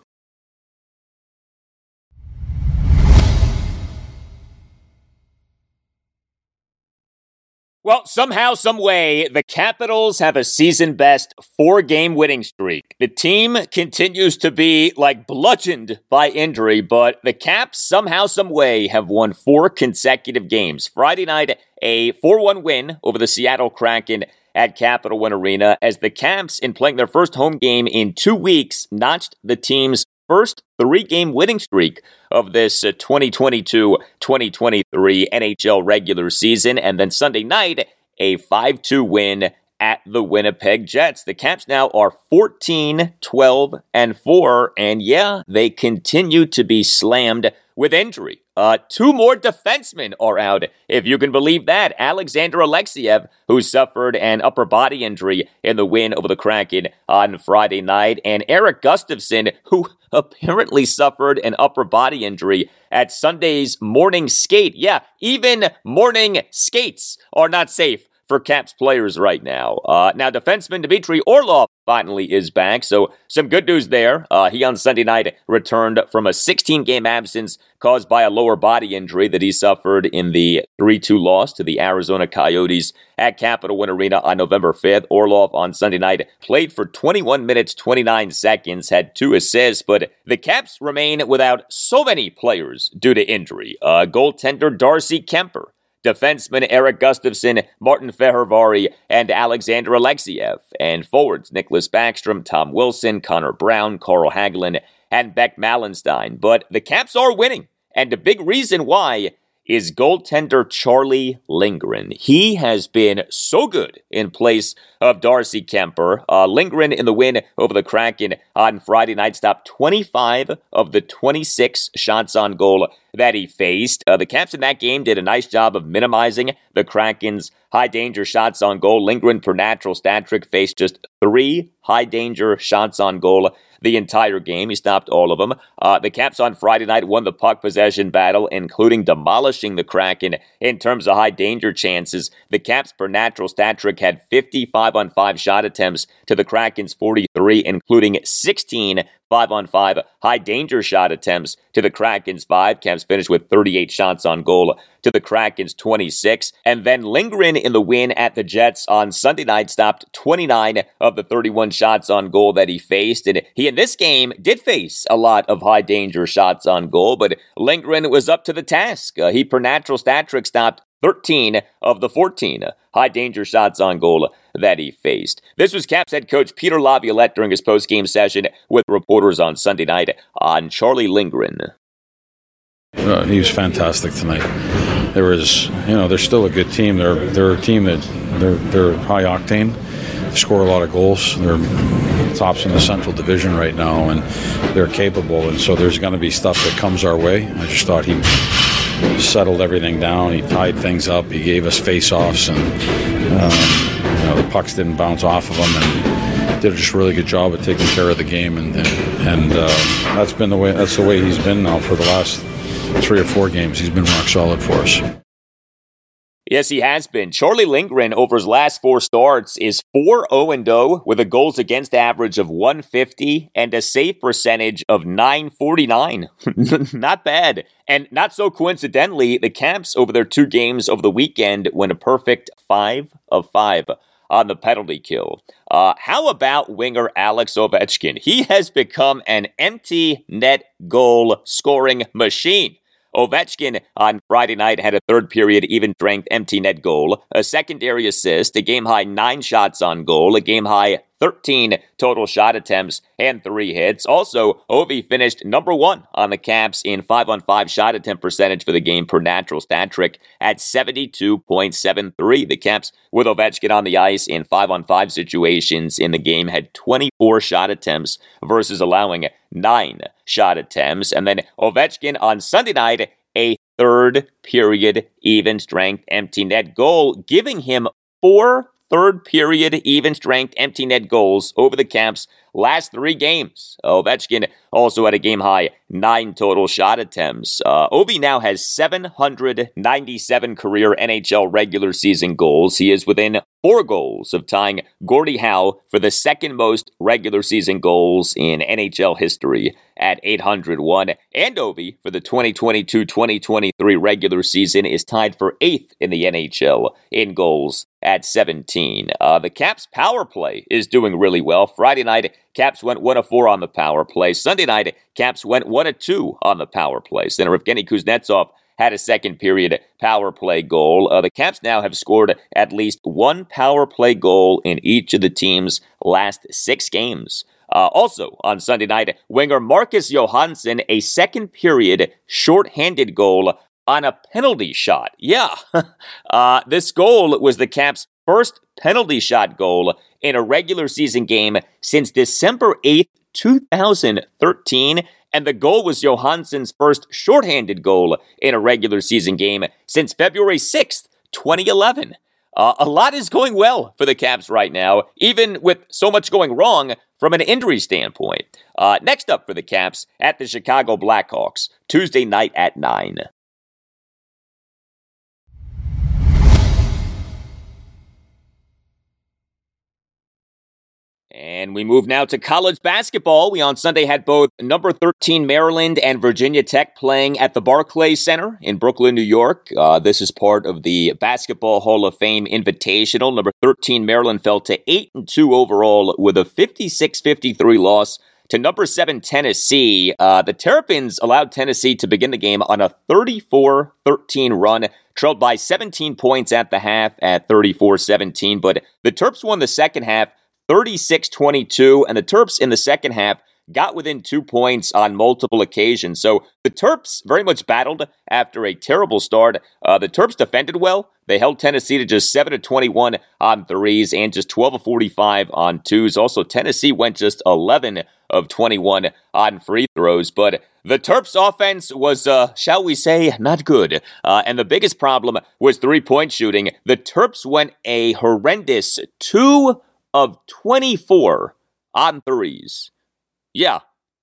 Well, somehow, some way, the Capitals have a season best four game winning streak. The team continues to be like bludgeoned by injury, but the Caps somehow, some way have won four consecutive games. Friday night, a 4 1 win over the Seattle Kraken at Capital One Arena as the Caps, in playing their first home game in two weeks, notched the team's first three game winning streak of this uh, 2022 2023 NHL regular season. And then Sunday night, a 5 2 win at the Winnipeg Jets. The Caps now are 14, 12, and 4. And yeah, they continue to be slammed with injury. Uh, two more defensemen are out, if you can believe that. Alexander Alexeyev, who suffered an upper body injury in the win over the Kraken on Friday night, and Erik Gustafsson, who apparently suffered an upper body injury at Sunday's morning skate. Yeah, even morning skates are not safe for Caps players right now. Uh, now, defenseman Dmitry Orlov finally is back, so some good news there. Uh, he on Sunday night returned from a 16 game absence caused by a lower body injury that he suffered in the 3 2 loss to the Arizona Coyotes at Capital One Arena on November 5th. Orlov on Sunday night played for 21 minutes, 29 seconds, had two assists, but the Caps remain without so many players due to injury. Uh, goaltender Darcy Kuemper defensemen Erik Gustafsson, Martin Fehervary, and Alexander Alexeyev, and forwards Nicklas Backstrom, Tom Wilson, Connor Brown, Carl Hagelin, and Beck Malenstyn. But the Caps are winning, and a big reason why is goaltender Charlie Lindgren. He has been so good in place of Darcy Kuemper. Uh, Lindgren in the win over the Kraken on Friday night stopped 25 of the 26 shots on goal that he faced. Uh, the Caps in that game did a nice job of minimizing the Kraken's high danger shots on goal. Lindgren, per natural stat trick, faced just three high danger shots on goal the entire game. He stopped all of them. Uh, the Caps on Friday night won the puck possession battle, including demolishing the Kraken in terms of high danger chances. The Caps, per natural stat trick, had 55 on 5 shot attempts to the Kraken's 43, including 16 five on five high danger shot attempts to the Kraken's five. Caps finished with 38 shots on goal to the Kraken's 26. And then Lindgren in the win at the Jets on Sunday night stopped 29 of the 31 shots on goal that he faced. And he in this game did face a lot of high danger shots on goal, but Lindgren was up to the task. Uh, he per natural stat trick stopped 13 of the 14 high danger shots on goal that he faced. This was Caps head coach Peter Laviolette during his post game session with reporters on Sunday night on Charlie Lindgren. Uh, he was fantastic tonight. There was, you know, they're still a good team. They're they're a team that they're they're high octane, they score a lot of goals. They're tops in the Central Division right now, and they're capable. And so there's going to be stuff that comes our way. I just thought he settled everything down. He tied things up. He gave us face-offs, and um, you know, the pucks didn't bounce off of him, and did a just a really good job of taking care of the game. And and uh, that's been the way. That's the way he's been now for the last three or four games. He's been rock solid for us. Yes, he has been. Charlie Lindgren, over his last four starts, is 4 0 0 with a goals against average of 150 and a save percentage of 949. not bad. And not so coincidentally, the Caps, over their two games over the weekend, went a perfect 5 of 5 on the penalty kill. Uh, how about winger Alex Ovechkin? He has become an empty net goal scoring machine. Ovechkin on Friday night had a third period even strength empty net goal, a secondary assist, a game high nine shots on goal, a game high 13 total shot attempts and three hits. Also, Ovi finished number one on the Caps in 5 on 5 shot attempt percentage for the game per natural stat trick at 72.73. The Caps, with Ovechkin on the ice in 5 on 5 situations in the game, had 24 shot attempts versus allowing nine shot attempts. And then Ovechkin on Sunday night, a third period even strength empty net goal, giving him four third period even strength empty net goals over the Caps last three games. Ovechkin also had a game high nine total shot attempts. Uh, Ovi now has 797 career NHL regular season goals. He is within four goals of tying Gordie Howe for the second most regular season goals in NHL history at 801. And Ovi for the 2022 2023 regular season is tied for eighth in the NHL in goals at 17. Uh, the Caps power play is doing really well. Friday night, Caps went 1 of 4 on the power play. Sunday night, Caps went 1 of 2 on the power play. Center Evgeny Kuznetsov had a second period power play goal. Uh, the Caps now have scored at least one power play goal in each of the team's last six games. Uh, also on Sunday night, winger Marcus Johansson, a second period shorthanded goal on a penalty shot. Yeah, uh, this goal was the Caps' first penalty shot goal in a regular season game since December 8th, 2013. And the goal was Johansson's first shorthanded goal in a regular season game since February 6th, 2011. Uh, a lot is going well for the Caps right now, even with so much going wrong from an injury standpoint. Uh, next up for the Caps at the Chicago Blackhawks, Tuesday night at 9. And we move now to college basketball. We on Sunday had both number 13 Maryland and Virginia Tech playing at the Barclays Center in Brooklyn, New York. Uh, this is part of the Basketball Hall of Fame Invitational. Number 13 Maryland fell to 8 and 2 overall with a 56-53 loss to number 7 Tennessee. Uh, the Terrapins allowed Tennessee to begin the game on a 34-13 run trailed by 17 points at the half at 34 17. But the Terps won the second half 36 22, and the Terps in the second half got within two points on multiple occasions. So the Terps very much battled after a terrible start. Uh, the Terps defended well. They held Tennessee to just 7 to 21 on threes and just 12 of 45 on twos. Also, Tennessee went just 11 of 21 on free throws. But the Terps offense was, uh, shall we say, not good. Uh, and the biggest problem was three point shooting. The Terps went a horrendous 2 of 24 on threes. Yeah,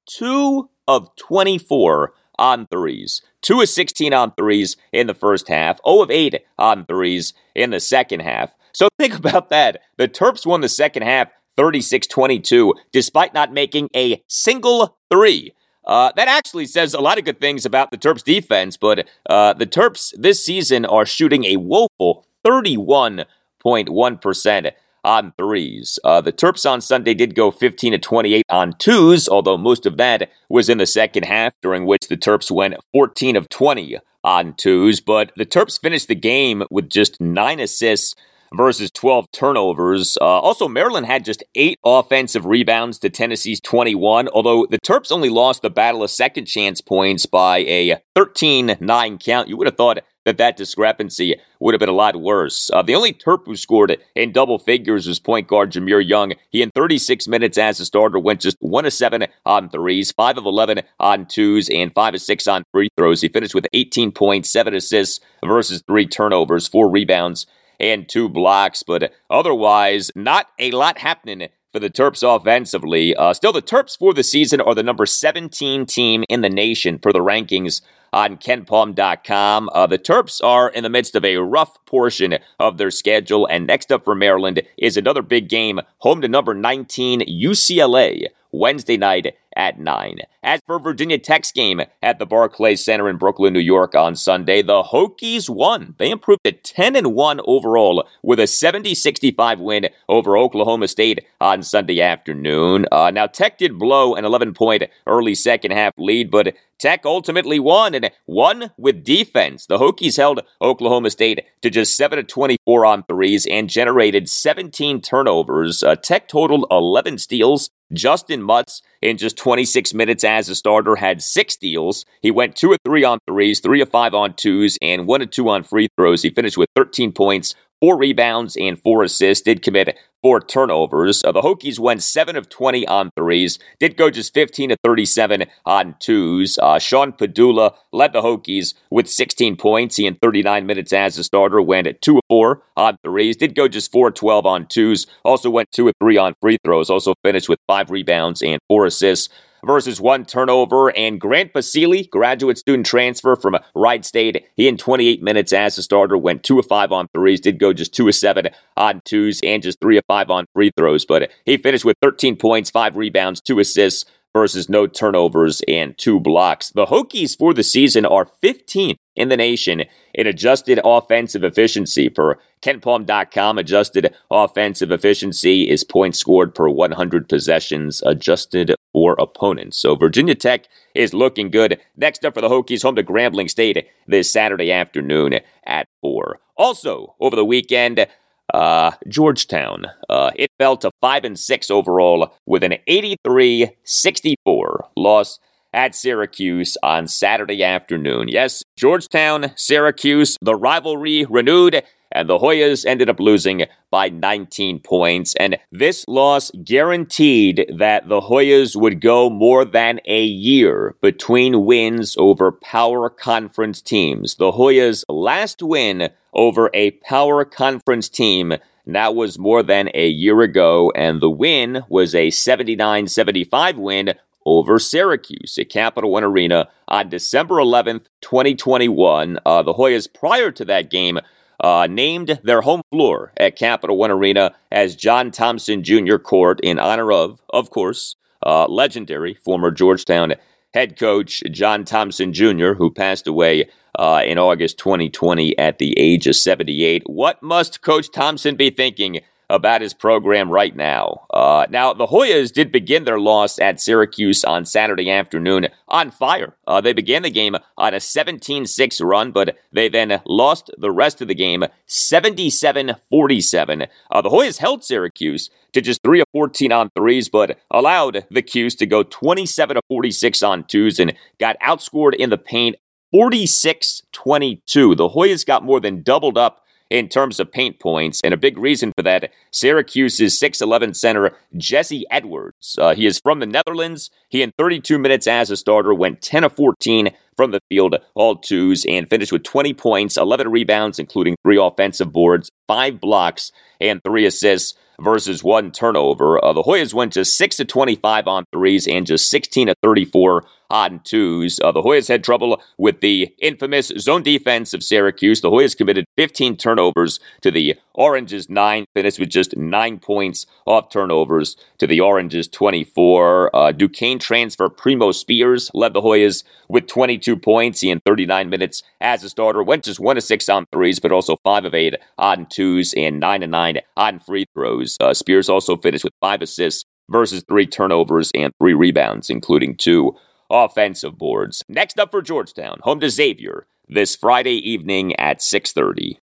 two of 24 on threes. Two of 16 on threes in the first half, 0 of 8 on threes in the second half. So think about that. The Terps won the second half 36 22, despite not making a single three. Uh, that actually says a lot of good things about the Terps defense, but uh, the Terps this season are shooting a woeful 31.1% on threes. Uh, the Terps on Sunday did go 15 to 28 on twos, although most of that was in the second half, during which the Terps went 14 of 20 on twos. But the Terps finished the game with just nine assists versus 12 turnovers. Uh, also, Maryland had just eight offensive rebounds to Tennessee's 21, although the Terps only lost the battle of second chance points by a 13 9 count. You would have thought that that discrepancy would have been a lot worse. Uh, the only Terp who scored in double figures was point guard Jahmir Young. He, in 36 minutes as a starter, went just 1 of 7 on threes, 5 of 11 on twos, and 5 of 6 on free throws. He finished with 18 points, 7 assists versus 3 turnovers, 4 rebounds, and 2 blocks. But otherwise, not a lot happening for the Terps offensively. Uh, still, the Terps for the season are the number 17 team in the nation per the rankings on kenpom.com. Uh, the Terps are in the midst of a rough portion of their schedule, and next up for Maryland is another big game, home to number 19 UCLA. Wednesday night at 9. As for Virginia Tech's game at the Barclays Center in Brooklyn, New York on Sunday, the Hokies won. They improved to 10 and 1 overall with a 70-65 win over Oklahoma State on Sunday afternoon. Uh, now Tech did blow an 11-point early second half lead, but Tech ultimately won and won with defense. The Hokies held Oklahoma State to just 7 of 24 on threes and generated 17 turnovers. Uh, Tech totaled 11 steals. Justyn Mutz, in just 26 minutes as a starter, had six steals. He went 2 of 3 on threes, 3 of 5 on twos, and 1 of 2 on free throws. He finished with 13 points, four rebounds and four assists, did commit four turnovers. Uh, the Hokies went 7 of 20 on threes, did go just 15 of 37 on twos. Uh, Sean Pedulla led the Hokies with 16 points. He in 39 minutes as a starter went at 2 of 4 on threes, did go just 4 12 on twos, also went 2 of 3 on free throws, also finished with 5 rebounds and 4 assists versus one turnover. And Grant Basile, graduate student transfer from Wright State, he in 28 minutes as a starter went 2 of 5 on threes, did go just 2 of 7 on twos, and just 3 of 5 on free throws. But he finished with 13 points, 5 rebounds, 2 assists versus no turnovers and two blocks. The Hokies for the season are 15th in the nation in adjusted offensive efficiency. Per KenPom.com, adjusted offensive efficiency is points scored per 100 possessions adjusted for opponents. So Virginia Tech is looking good. Next up for the Hokies, home to Grambling State this Saturday afternoon at 4. Also, over the weekend, uh, Georgetown. Uh, it fell to 5 and 6 overall with an 83 64 loss at Syracuse on Saturday afternoon. Yes, Georgetown, Syracuse, the rivalry renewed and the Hoyas ended up losing by 19 points. And this loss guaranteed that the Hoyas would go more than a year between wins over power conference teams. The Hoyas' last win over a power conference team. That was more than a year ago, and the win was a 79 75 win over Syracuse at Capital One Arena on December 11th, 2021. Uh, the Hoyas, prior to that game, uh, named their home floor at Capital One Arena as John Thompson Jr. Court in honor of, of course, uh, legendary former Georgetown head coach John Thompson Jr., who passed away uh, in August 2020 at the age of 78. What must Coach Thompson be thinking about his program right now. Uh, now, the Hoyas did begin their loss at Syracuse on Saturday afternoon on fire. Uh, they began the game on a 17 6 run, but they then lost the rest of the game 77 47. Uh, the Hoyas held Syracuse to just 3 of 14 on threes, but allowed the Cuse to go 27 of 46 on twos and got outscored in the paint 46 22. The Hoyas got more than doubled up in terms of paint points. And a big reason for that, Syracuse's 6'11 center, Jesse Edwards. Uh, he is from the Netherlands. He, in 32 minutes as a starter, went 10 of 14 from the field, all twos, and finished with 20 points, 11 rebounds, including three offensive boards, five blocks, and three assists versus one turnover. Uh, the Hoyas went just 6 to 25 on threes and just 16 to 34 on twos. Uh, the Hoyas had trouble with the infamous zone defense of Syracuse. The Hoyas committed 15 turnovers to the Oranges' nine, finished with just nine points off turnovers to the Oranges' 24. Uh, Duquesne transfer Primo Spears led the Hoyas with 22 points. He in 39 minutes as a starter went just one of six on threes, but also five of eight on twos and nine of nine on free throws. Uh, Spears also finished with five assists versus three turnovers and three rebounds, including two offensive boards. Next up for Georgetown, home to Xavier this Friday evening at 6:30.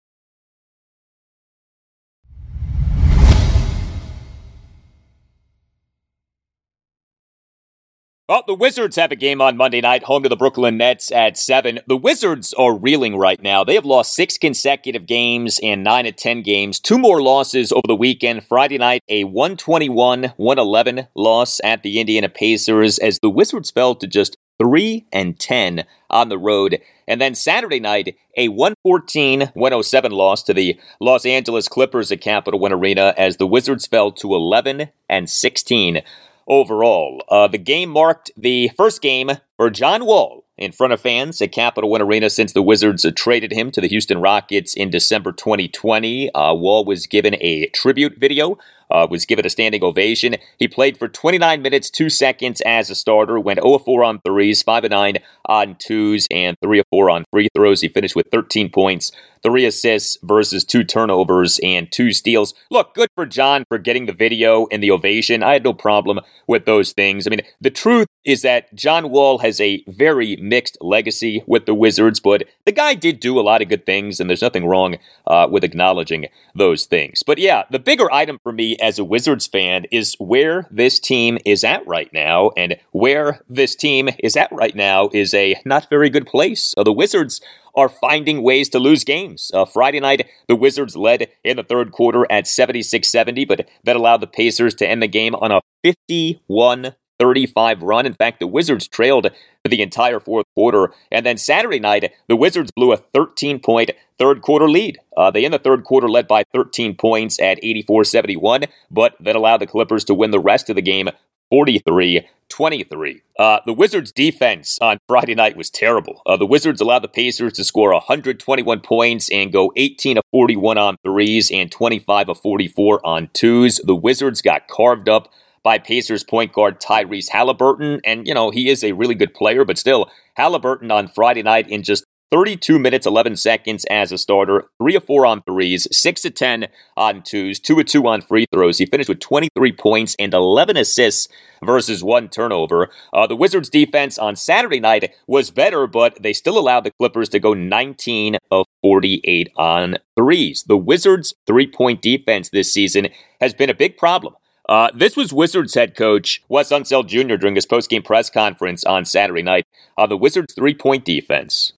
Well, the Wizards have a game on Monday night, home to the Brooklyn Nets at 7. The Wizards are reeling right now. They have lost six consecutive games and 9 of 10 games. Two more losses over the weekend. Friday night, a 121 111 loss at the Indiana Pacers as the Wizards fell to just 3 and 10 on the road. And then Saturday night, a 114 107 loss to the Los Angeles Clippers at Capital One Arena as the Wizards fell to 11 and 16 overall. Uh, the game marked the first game for John Wall in front of fans at Capital One Arena since the Wizards traded him to the Houston Rockets in December 2020. Uh, Wall was given a tribute video uh, was given a standing ovation. He played for 29 minutes, 2 seconds as a starter, went 0 4 on threes, 5 9 on twos, and 3 4 on free throws. He finished with 13 points, three assists versus two turnovers and two steals. Look, good for John for getting the video and the ovation. I had no problem with those things. I mean, the truth is that John Wall has a very mixed legacy with the Wizards, but the guy did do a lot of good things, and there's nothing wrong uh, with acknowledging those things. But yeah, the bigger item for me as a Wizards fan is where this team is at right now, and where this team is at right now is a not very good place. Uh, the Wizards are finding ways to lose games. Uh, Friday night, the Wizards led in the third quarter at 76 70, but that allowed the Pacers to end the game on a 51 35 run. In fact, the Wizards trailed for the entire fourth quarter. And then Saturday night, the Wizards blew a 13 point third quarter lead. Uh, they in the third quarter led by 13 points at 84 71, but that allowed the Clippers to win the rest of the game 43 23. Uh, the Wizards' defense on Friday night was terrible. Uh, the Wizards allowed the Pacers to score 121 points and go 18 of 41 on threes and 25 of 44 on twos. The Wizards got carved up by Pacers point guard Tyrese Haliburton. And, you know, he is a really good player, but still, Haliburton on Friday night in just 32 minutes, 11 seconds as a starter, 3 of 4 on threes, 6 of 10 on twos, 2 of 2 on free throws. He finished with 23 points and 11 assists versus one turnover. Uh, the Wizards' defense on Saturday night was better, but they still allowed the Clippers to go 19 of 48 on threes. The Wizards' three point defense this season has been a big problem. Uh, this was Wizards head coach Wes Unseld Jr. during his postgame press conference on Saturday night on the Wizards' three point defense.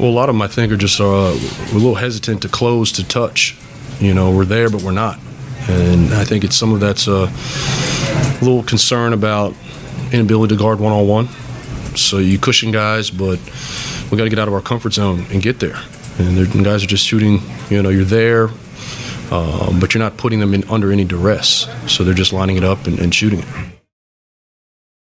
Well, a lot of them, I think, are just uh, a little hesitant to close to touch. You know, we're there, but we're not. And I think it's some of that's a little concern about inability to guard one on one. So you cushion guys, but we got to get out of our comfort zone and get there. And guys are just shooting. You know, you're there, um, but you're not putting them in under any duress. So they're just lining it up and, and shooting it.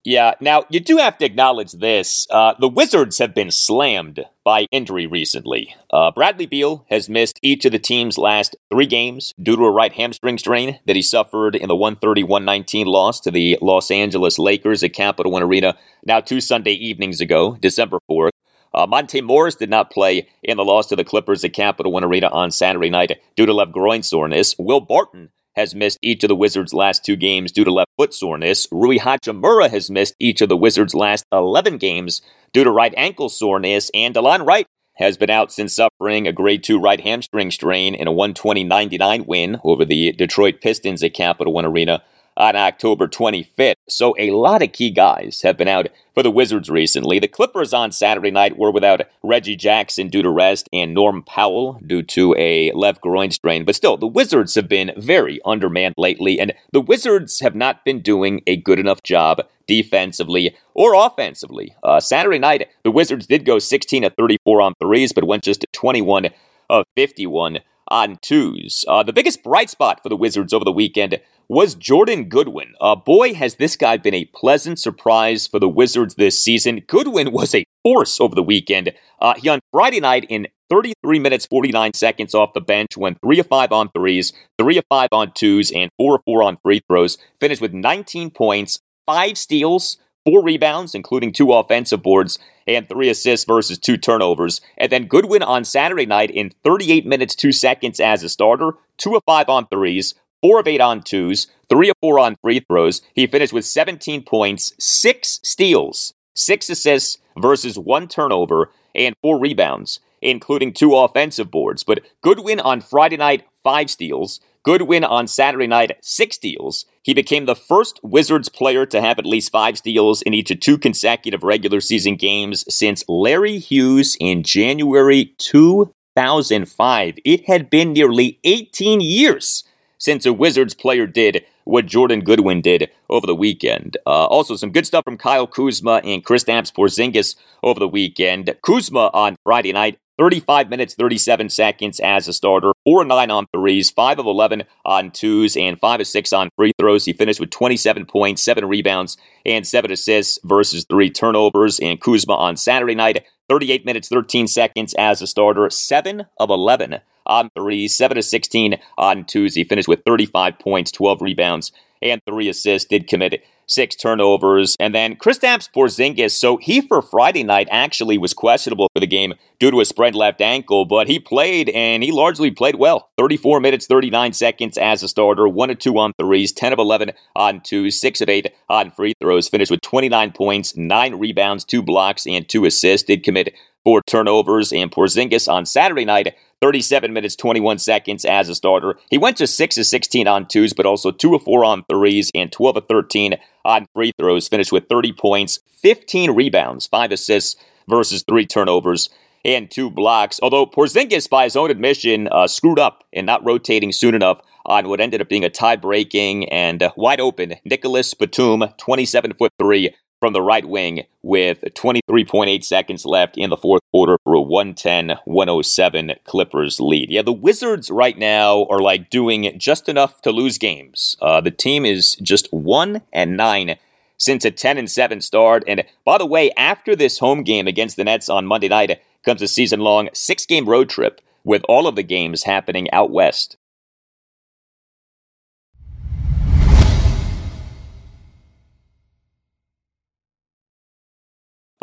Yeah, now you do have to acknowledge this. Uh, the Wizards have been slammed by injury recently. Uh, Bradley Beal has missed each of the team's last three games due to a right hamstring strain that he suffered in the 130 119 loss to the Los Angeles Lakers at Capital One Arena now two Sunday evenings ago, December 4th. Uh, Monte Morris did not play in the loss to the Clippers at Capital One Arena on Saturday night due to left groin soreness. Will Barton has missed each of the Wizards' last two games due to left foot soreness. Rui Hachimura has missed each of the Wizards' last 11 games due to right ankle soreness. And Delon Wright has been out since suffering a grade 2 right hamstring strain in a 120 99 win over the Detroit Pistons at Capital One Arena on October 25th. So a lot of key guys have been out for the Wizards recently. The Clippers on Saturday night were without Reggie Jackson due to rest and Norm Powell due to a left groin strain. But still, the Wizards have been very undermanned lately, and the Wizards have not been doing a good enough job defensively or offensively. Uh, Saturday night, the Wizards did go 16 of 34 on threes, but went just 21 of 51 on twos. Uh, the biggest bright spot for the Wizards over the weekend was Jordan Goodwin. Uh, boy, has this guy been a pleasant surprise for the Wizards this season. Goodwin was a force over the weekend. Uh, he on Friday night in 33 minutes 49 seconds off the bench went 3 of 5 on threes, 3 of 5 on twos, and 4 of 4 on free throws. Finished with 19 points, 5 steals, four rebounds, including two offensive boards, and three assists versus two turnovers. And then Goodwin on Saturday night in 38 minutes, two seconds as a starter, two of five on threes, four of eight on twos, three of four on free throws. He finished with 17 points, six steals, six assists versus one turnover, and four rebounds, including two offensive boards. But Goodwin on Friday night, five steals. Goodwin on Saturday night, six steals. He became the first Wizards player to have at least five steals in each of two consecutive regular season games since Larry Hughes in January 2005. It had been nearly 18 years since a Wizards player did what Jordan Goodwin did over the weekend. Uh, also, some good stuff from Kyle Kuzma and Kristaps Porzingis over the weekend. Kuzma on Friday night, 35 minutes, 37 seconds as a starter, 4 9 on threes, 5 of 11 on twos, and 5 of 6 on free throws. He finished with 27 points, 7 rebounds, and 7 assists versus 3 turnovers. And Kuzma on Saturday night, 38 minutes, 13 seconds as a starter, 7 of 11 on threes, 7 of 16 on twos. He finished with 35 points, 12 rebounds, and 3 assists. Did commit six turnovers. And then Kristaps Porzingis, so he for Friday night actually was questionable for the game due to a sprained left ankle, but he played and he largely played well. 34 minutes, 39 seconds as a starter, 1 of 2 on threes, 10 of 11 on twos, 6 of 8 on free throws, finished with 29 points, 9 rebounds, 2 blocks, and 2 assists. Did commit four turnovers. And Porzingis on Saturday night 37 minutes, 21 seconds as a starter. He went to 6 of 16 on twos, but also 2 of 4 on threes and 12 of 13 on free throws. Finished with 30 points, 15 rebounds, 5 assists versus 3 turnovers and 2 blocks. Although Porzingis, by his own admission, uh, screwed up in not rotating soon enough on what ended up being a tie breaking and uh, wide open Nicolas Batum, 27 foot 3 from the right wing with 23.8 seconds left in the fourth quarter for a 110 107 Clippers lead. Yeah, the Wizards right now are like doing just enough to lose games. Uh, the team is just 1 and 9 since a 10 and 7 start. And by the way, after this home game against the Nets on Monday night comes a season long six game road trip with all of the games happening out west.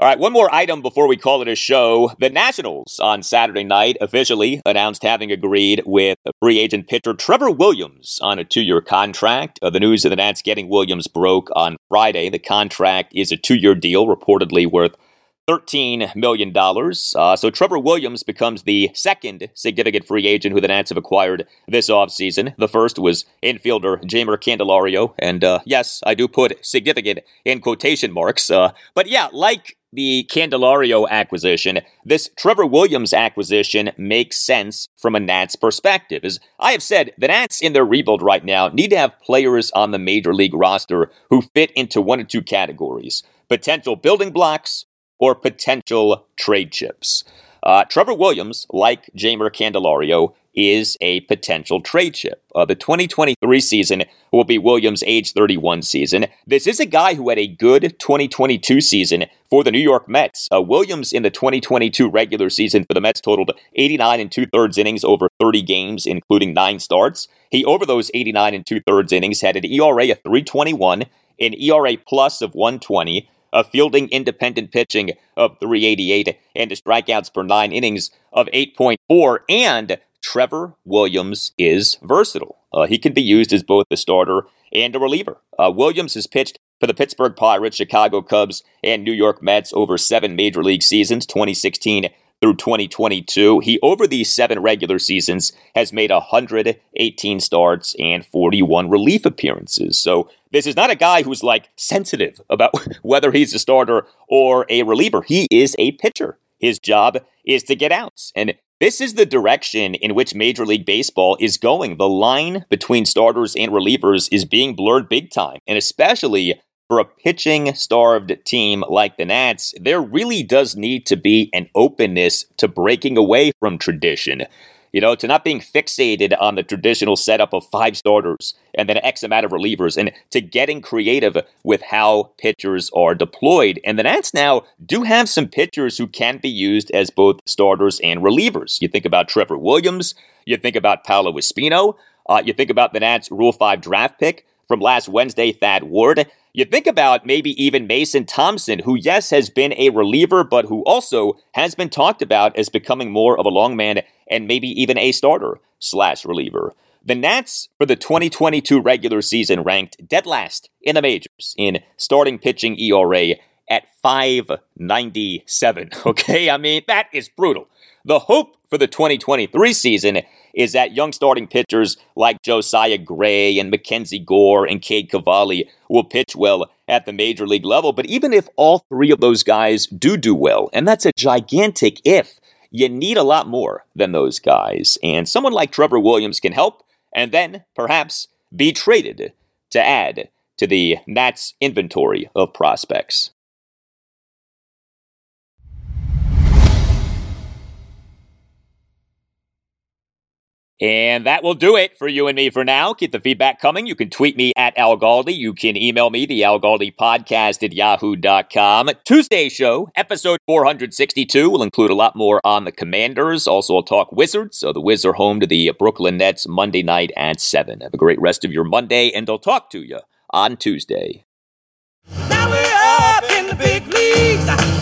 All right, one more item before we call it a show. The Nationals on Saturday night officially announced having agreed with free agent pitcher Trevor Williams on a two year contract. Uh, the news of the Nats getting Williams broke on Friday. The contract is a two year deal, reportedly worth $13 million. Uh, so Trevor Williams becomes the second significant free agent who the Nats have acquired this offseason. The first was infielder Jeimer Candelario. And uh, yes, I do put significant in quotation marks. Uh, but yeah, like the Candelario acquisition, this Trevor Williams acquisition makes sense from a Nats perspective. As I have said, the Nats in their rebuild right now need to have players on the major league roster who fit into one of two categories potential building blocks or potential trade chips. Uh, Trevor Williams, like Jeimer Candelario, is a potential trade chip. Uh, the 2023 season will be Williams' age 31 season. This is a guy who had a good 2022 season for the New York Mets. Uh, Williams in the 2022 regular season for the Mets totaled 89 and two thirds innings over 30 games, including nine starts. He, over those 89 and two thirds innings, had an ERA of 321, an ERA plus of 120, a fielding independent pitching of 388, and a strikeouts per nine innings of 8.4, and Trevor Williams is versatile. Uh, he can be used as both a starter and a reliever. Uh, Williams has pitched for the Pittsburgh Pirates, Chicago Cubs, and New York Mets over seven major league seasons, 2016 through 2022. He, over these seven regular seasons, has made 118 starts and 41 relief appearances. So this is not a guy who's like sensitive about whether he's a starter or a reliever. He is a pitcher. His job is to get outs. And this is the direction in which Major League Baseball is going. The line between starters and relievers is being blurred big time, and especially for a pitching starved team like the Nats, there really does need to be an openness to breaking away from tradition you know, to not being fixated on the traditional setup of five starters and then X amount of relievers, and to getting creative with how pitchers are deployed. And the Nats now do have some pitchers who can be used as both starters and relievers. You think about Trevor Williams, you think about Paolo Espino, uh, you think about the Nats Rule 5 draft pick from last Wednesday, Thad Ward. You think about maybe even Mason Thompson, who, yes, has been a reliever, but who also has been talked about as becoming more of a long man and maybe even a starter slash reliever. The Nats for the 2022 regular season ranked dead last in the majors in starting pitching ERA at 597. Okay, I mean, that is brutal. The hope for the 2023 season is that young starting pitchers like Josiah Gray and Mackenzie Gore and Cade Cavalli will pitch well at the major league level. But even if all three of those guys do do well, and that's a gigantic if, you need a lot more than those guys. And someone like Trevor Williams can help and then perhaps be traded to add to the Nats inventory of prospects. And that will do it for you and me for now. Keep the feedback coming. You can tweet me at Al Galdi. You can email me, the Al Galdi podcast at yahoo.com. Tuesday show, episode 462, will include a lot more on the Commanders. Also, I'll talk Wizards. So the Wizards are home to the Brooklyn Nets Monday night at 7. Have a great rest of your Monday, and I'll talk to you on Tuesday. Now we're up in the big leagues,